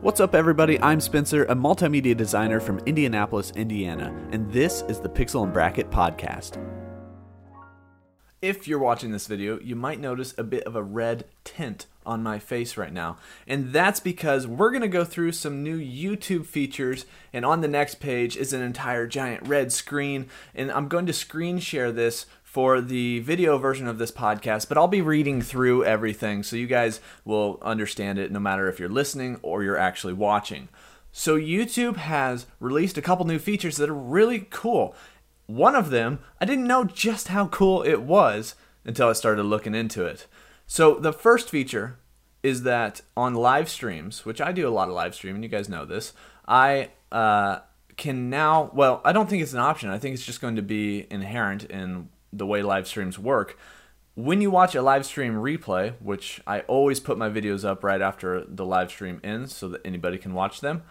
What's up, everybody? I'm Spencer, a multimedia designer from Indianapolis, Indiana, and this is the Pixel and Bracket Podcast. If you're watching this video, you might notice a bit of a red tint on my face right now. And that's because we're going to go through some new YouTube features, and on the next page is an entire giant red screen. And I'm going to screen share this for the video version of this podcast, but I'll be reading through everything so you guys will understand it no matter if you're listening or you're actually watching. So, YouTube has released a couple new features that are really cool. One of them, I didn't know just how cool it was until I started looking into it. So, the first feature is that on live streams, which I do a lot of live streaming, you guys know this, I uh, can now, well, I don't think it's an option. I think it's just going to be inherent in the way live streams work. When you watch a live stream replay, which I always put my videos up right after the live stream ends so that anybody can watch them,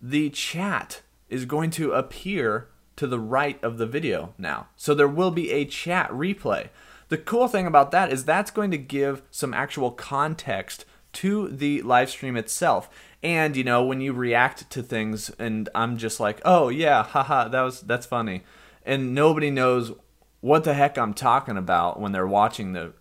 the chat is going to appear to the right of the video now. So there will be a chat replay. The cool thing about that is that's going to give some actual context to the live stream itself. And you know, when you react to things and I'm just like, "Oh yeah, haha, that was that's funny." And nobody knows what the heck I'm talking about when they're watching the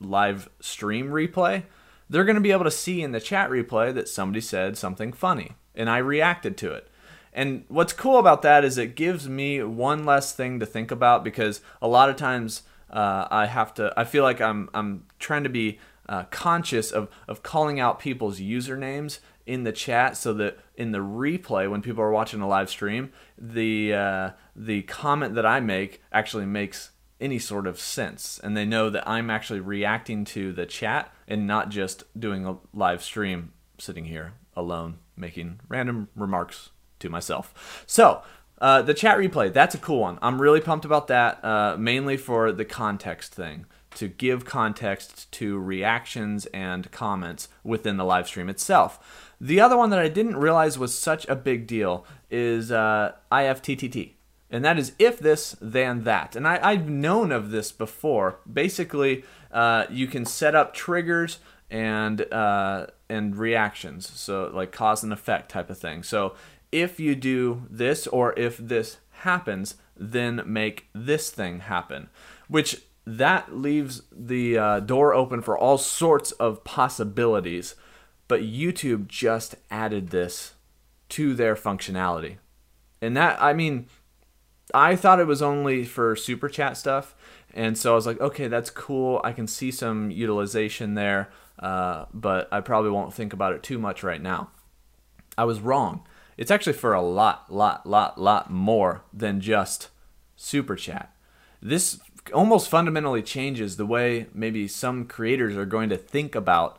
live stream replay, they're going to be able to see in the chat replay that somebody said something funny and I reacted to it. And what's cool about that is it gives me one less thing to think about because a lot of times uh, I have to, I feel like I'm, I'm trying to be uh, conscious of, of calling out people's usernames in the chat so that in the replay when people are watching a live stream the uh, the comment that I make actually makes any sort of sense. And they know that I'm actually reacting to the chat and not just doing a live stream sitting here alone making random remarks to myself. So uh, the chat replay that's a cool one. I'm really pumped about that uh, mainly for the context thing to give context to reactions and comments within the live stream itself the other one that I didn't realize was such a big deal is uh, IFTTT. And that is if this, then that. And I, have known of this before. Basically, uh, you can set up triggers and uh, and reactions, so like cause and effect type of thing. So if you do this or if this happens, then make this thing happen, which that leaves the uh, door open for all sorts of possibilities but YouTube just added this to their functionality. And that, I mean, I thought it was only for super chat stuff. And so I was like, okay, that's cool. I can see some utilization there, uh, but I probably won't think about it too much right now. I was wrong. It's actually for a lot, lot, lot, lot more than just super chat. This almost fundamentally changes the way maybe some creators are going to think about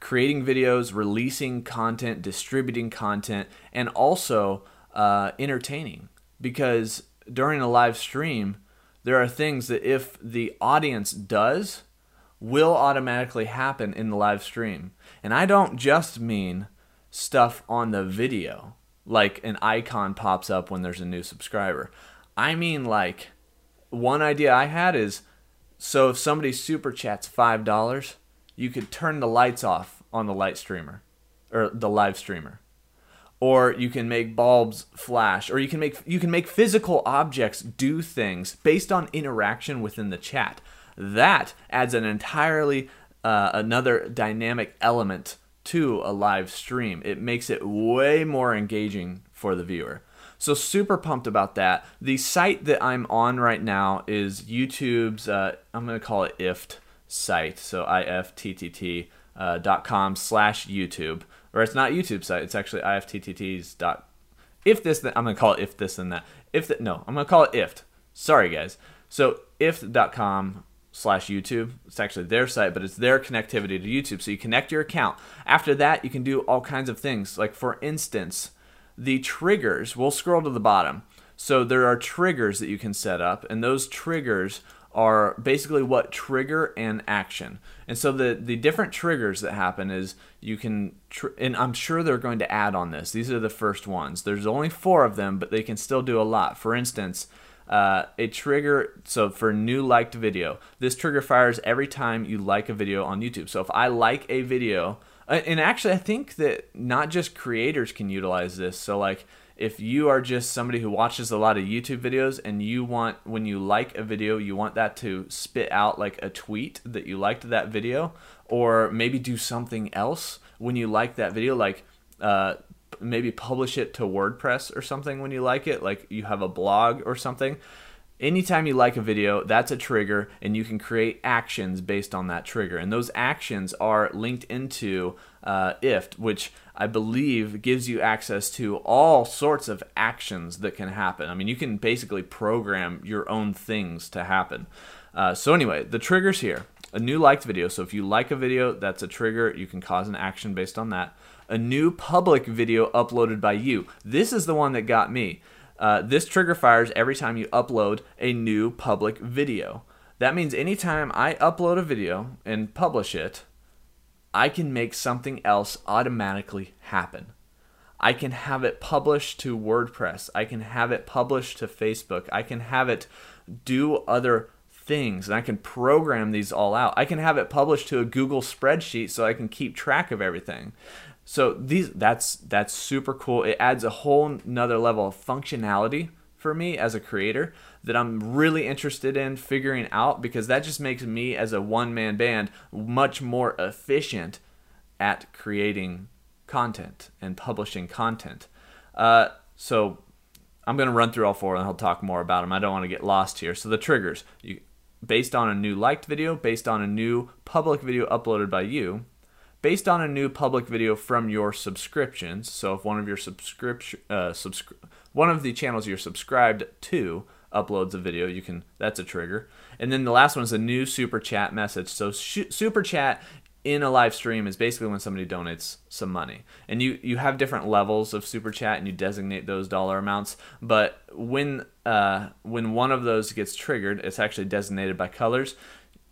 creating videos, releasing content, distributing content, and also uh, entertaining. Because during a live stream, there are things that if the audience does, will automatically happen in the live stream. And I don't just mean stuff on the video, like an icon pops up when there's a new subscriber. I mean, like, one idea I had is so if somebody super chats $5, you could turn the lights off on the light streamer or the live streamer. Or you can make bulbs flash or you can make you can make physical objects do things based on interaction within the chat. That adds an entirely uh, another dynamic element to a live stream. It makes it way more engaging for the viewer so super pumped about that the site that i'm on right now is youtube's uh, i'm going to call it ift site. So ifttt uh, dot com slash YouTube, or it's not YouTube site. It's actually ifttt's dot. If this, then, I'm gonna call it if this and that. If that, no, I'm gonna call it ift. Sorry guys. So ift.com slash YouTube. It's actually their site, but it's their connectivity to YouTube. So you connect your account. After that, you can do all kinds of things. Like for instance, the triggers. We'll scroll to the bottom. So there are triggers that you can set up, and those triggers are basically what trigger an action. And so the the different triggers that happen is you can tr- and I'm sure they're going to add on this. These are the first ones. There's only 4 of them, but they can still do a lot. For instance, uh, a trigger so for new liked video this trigger fires every time you like a video on youtube so if i like a video and actually, I think that not just creators can utilize this. So, like, if you are just somebody who watches a lot of YouTube videos and you want, when you like a video, you want that to spit out like a tweet that you liked that video, or maybe do something else when you like that video, like uh, maybe publish it to WordPress or something when you like it, like you have a blog or something. Anytime you like a video, that's a trigger, and you can create actions based on that trigger. And those actions are linked into uh, IFT, which I believe gives you access to all sorts of actions that can happen. I mean, you can basically program your own things to happen. Uh, so, anyway, the triggers here a new liked video. So, if you like a video, that's a trigger. You can cause an action based on that. A new public video uploaded by you. This is the one that got me. Uh, this trigger fires every time you upload a new public video. That means anytime I upload a video and publish it, I can make something else automatically happen. I can have it published to WordPress. I can have it published to Facebook. I can have it do other things and I can program these all out. I can have it published to a Google spreadsheet so I can keep track of everything. So these that's that's super cool. It adds a whole nother level of functionality for me as a creator that I'm really interested in figuring out because that just makes me as a one man band much more efficient at creating content and publishing content. Uh, so I'm going to run through all four and I'll talk more about them. I don't want to get lost here. So the triggers, you, based on a new liked video, based on a new public video uploaded by you, based on a new public video from your subscriptions. So if one of your subscription uh, subscri- one of the channels you're subscribed to uploads a video, you can that's a trigger. And then the last one is a new super chat message. So sh- super chat in a live stream is basically when somebody donates some money. And you you have different levels of super chat and you designate those dollar amounts, but when uh, when one of those gets triggered, it's actually designated by colors.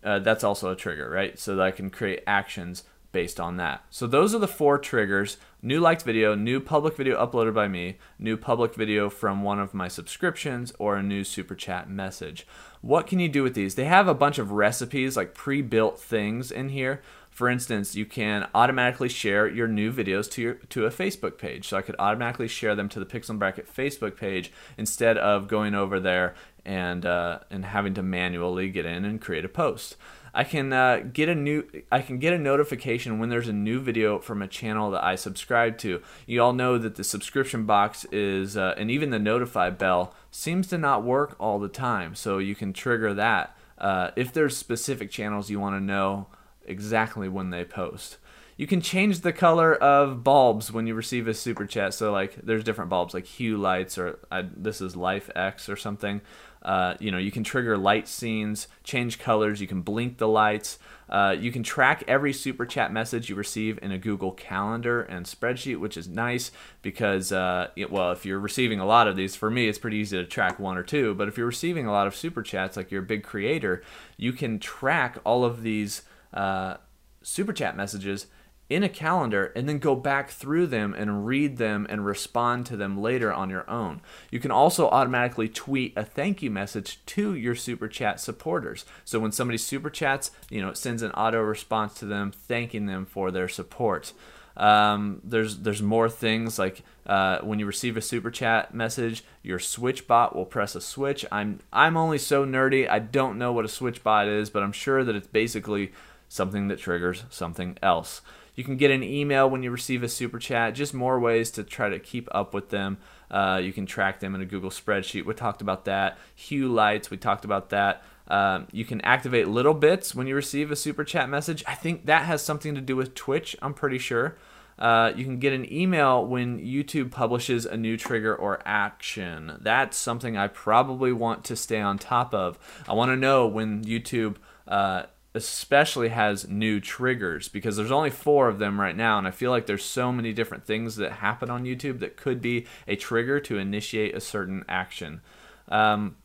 Uh, that's also a trigger, right? So that I can create actions based on that. So those are the four triggers. New liked video, new public video uploaded by me, new public video from one of my subscriptions, or a new super chat message. What can you do with these? They have a bunch of recipes, like pre-built things in here. For instance, you can automatically share your new videos to your to a Facebook page. So I could automatically share them to the Pixel Bracket Facebook page instead of going over there and uh, and having to manually get in and create a post. I can uh, get a new I can get a notification when there's a new video from a channel that I subscribe to. You all know that the subscription box is uh, and even the notify bell seems to not work all the time. So you can trigger that uh, if there's specific channels you want to know exactly when they post. You can change the color of bulbs when you receive a super chat. So like there's different bulbs like hue lights or I, this is LIFX or something. Uh, you know, you can trigger light scenes, change colors, you can blink the lights. Uh, you can track every super chat message you receive in a Google Calendar and spreadsheet, which is nice because, uh, it, well, if you're receiving a lot of these, for me, it's pretty easy to track one or two. But if you're receiving a lot of super chats, like you're a big creator, you can track all of these uh, super chat messages in a calendar and then go back through them and read them and respond to them later on your own. You can also automatically tweet a thank you message to your super chat supporters. So when somebody super chats, you know, it sends an auto response to them thanking them for their support. Um, there's there's more things like uh, when you receive a super chat message, your SwitchBot will press a switch. I'm I'm only so nerdy, I don't know what a SwitchBot is, but I'm sure that it's basically something that triggers something else. You can get an email when you receive a super chat, just more ways to try to keep up with them. Uh, you can track them in a Google spreadsheet. We talked about that. Hue lights, we talked about that. Um, you can activate littleBits when you receive a super chat message. I think that has something to do with Twitch, I'm pretty sure. Uh, you can get an email when YouTube publishes a new trigger or action. That's something I probably want to stay on top of. I want to know when YouTube uh, especially has new triggers because there's only four of them right now and i feel like there's so many different things that happen on youtube that could be a trigger to initiate a certain action um,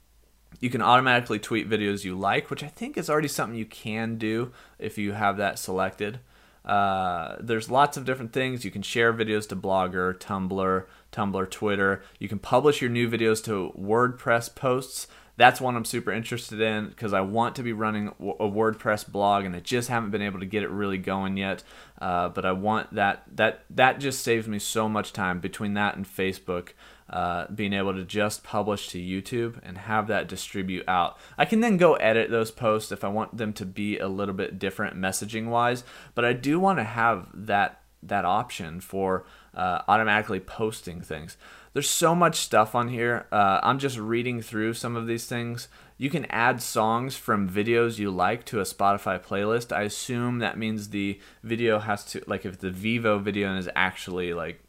you can automatically tweet videos you like which i think is already something you can do if you have that selected uh, there's lots of different things. You can share videos to Blogger, Tumblr, Tumblr, Twitter. You can publish your new videos to WordPress posts. That's one I'm super interested in because I want to be running a WordPress blog, and I just haven't been able to get it really going yet. Uh, but I want that that that just saves me so much time between that and Facebook. Uh, being able to just publish to YouTube and have that distribute out. I can then go edit those posts if I want them to be a little bit different messaging wise, but I do want to have that that option for uh, automatically posting things. There's so much stuff on here. Uh, I'm just reading through some of these things. You can add songs from videos you like to a Spotify playlist. I assume that means the video has to, like, if the Vevo video is actually like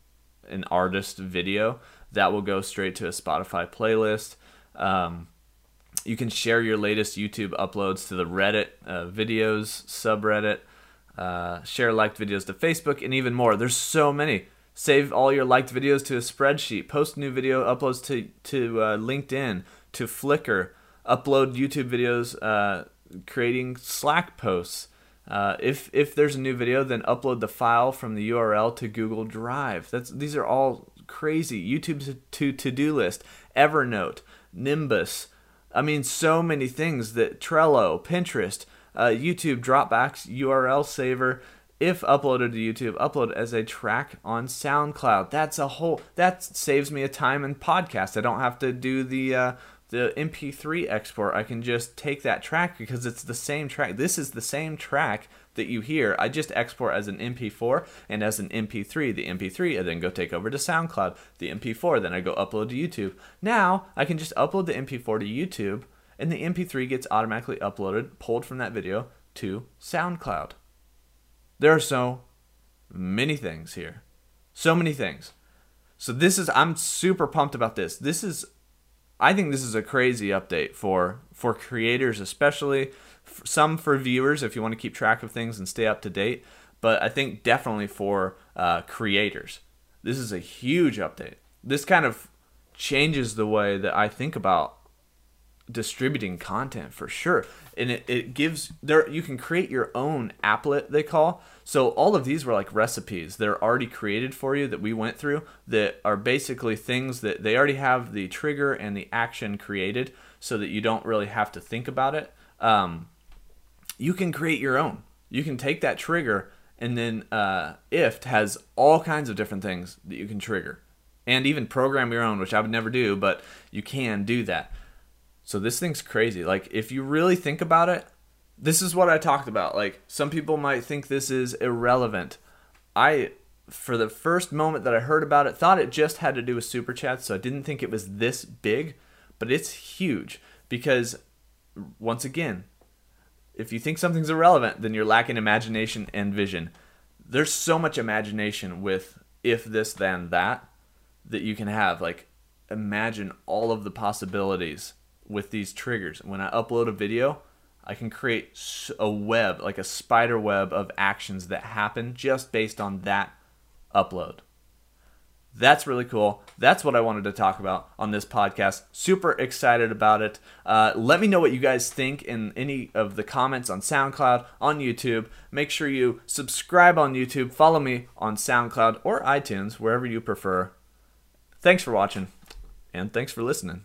an artist video, that will go straight to a Spotify playlist. Um, you can share your latest YouTube uploads to the Reddit uh, videos subreddit. Uh, share liked videos to Facebook, and even more. There's so many. Save all your liked videos to a spreadsheet. Post new video uploads to to uh, LinkedIn, to Flickr. Upload YouTube videos, uh, creating Slack posts. Uh, if if there's a new video, then upload the file from the URL to Google Drive. That's these are all crazy. YouTube to to do list, Evernote, Nimbus. I mean, so many things that Trello, Pinterest, uh, YouTube, Dropbox, URL saver if uploaded to YouTube, upload as a track on SoundCloud. That's a whole that saves me a time in podcast. I don't have to do the uh, the MP3 export. I can just take that track because it's the same track. This is the same track that you hear. I just export as an MP4 and as an MP3. The MP3 I then go take over to SoundCloud. The MP4 then I go upload to YouTube. Now I can just upload the MP4 to YouTube and the MP3 gets automatically uploaded, pulled from that video to SoundCloud. There are so many things here. So many things. So this is I'm super pumped about this. This is I think this is a crazy update for for creators especially some for viewers if you want to keep track of things and stay up to date, but I think definitely for uh, creators. This is a huge update. This kind of changes the way that I think about distributing content for sure. And it, it gives there you can create your own applet they call. So all of these were like recipes they're already created for you that we went through that are basically things that they already have the trigger and the action created so that you don't really have to think about it. Um, you can create your own. You can take that trigger and then uh, ift has all kinds of different things that you can trigger and even program your own which i would never do but you can do that so this thing's crazy. Like if you really think about it, this is what I talked about. Like some people might think this is irrelevant. I for the first moment that I heard about it, thought it just had to do with super chats, so I didn't think it was this big, but it's huge because once again, if you think something's irrelevant, then you're lacking imagination and vision. There's so much imagination with if this then that that you can have like imagine all of the possibilities with these triggers. When I upload a video, I can create a web, like a spider web of actions that happen just based on that upload. That's really cool. That's what I wanted to talk about on this podcast. Super excited about it. Uh, let me know what you guys think in any of the comments on SoundCloud, on YouTube. Make sure you subscribe on YouTube, follow me on SoundCloud or iTunes, wherever you prefer. Thanks for watching, and thanks for listening.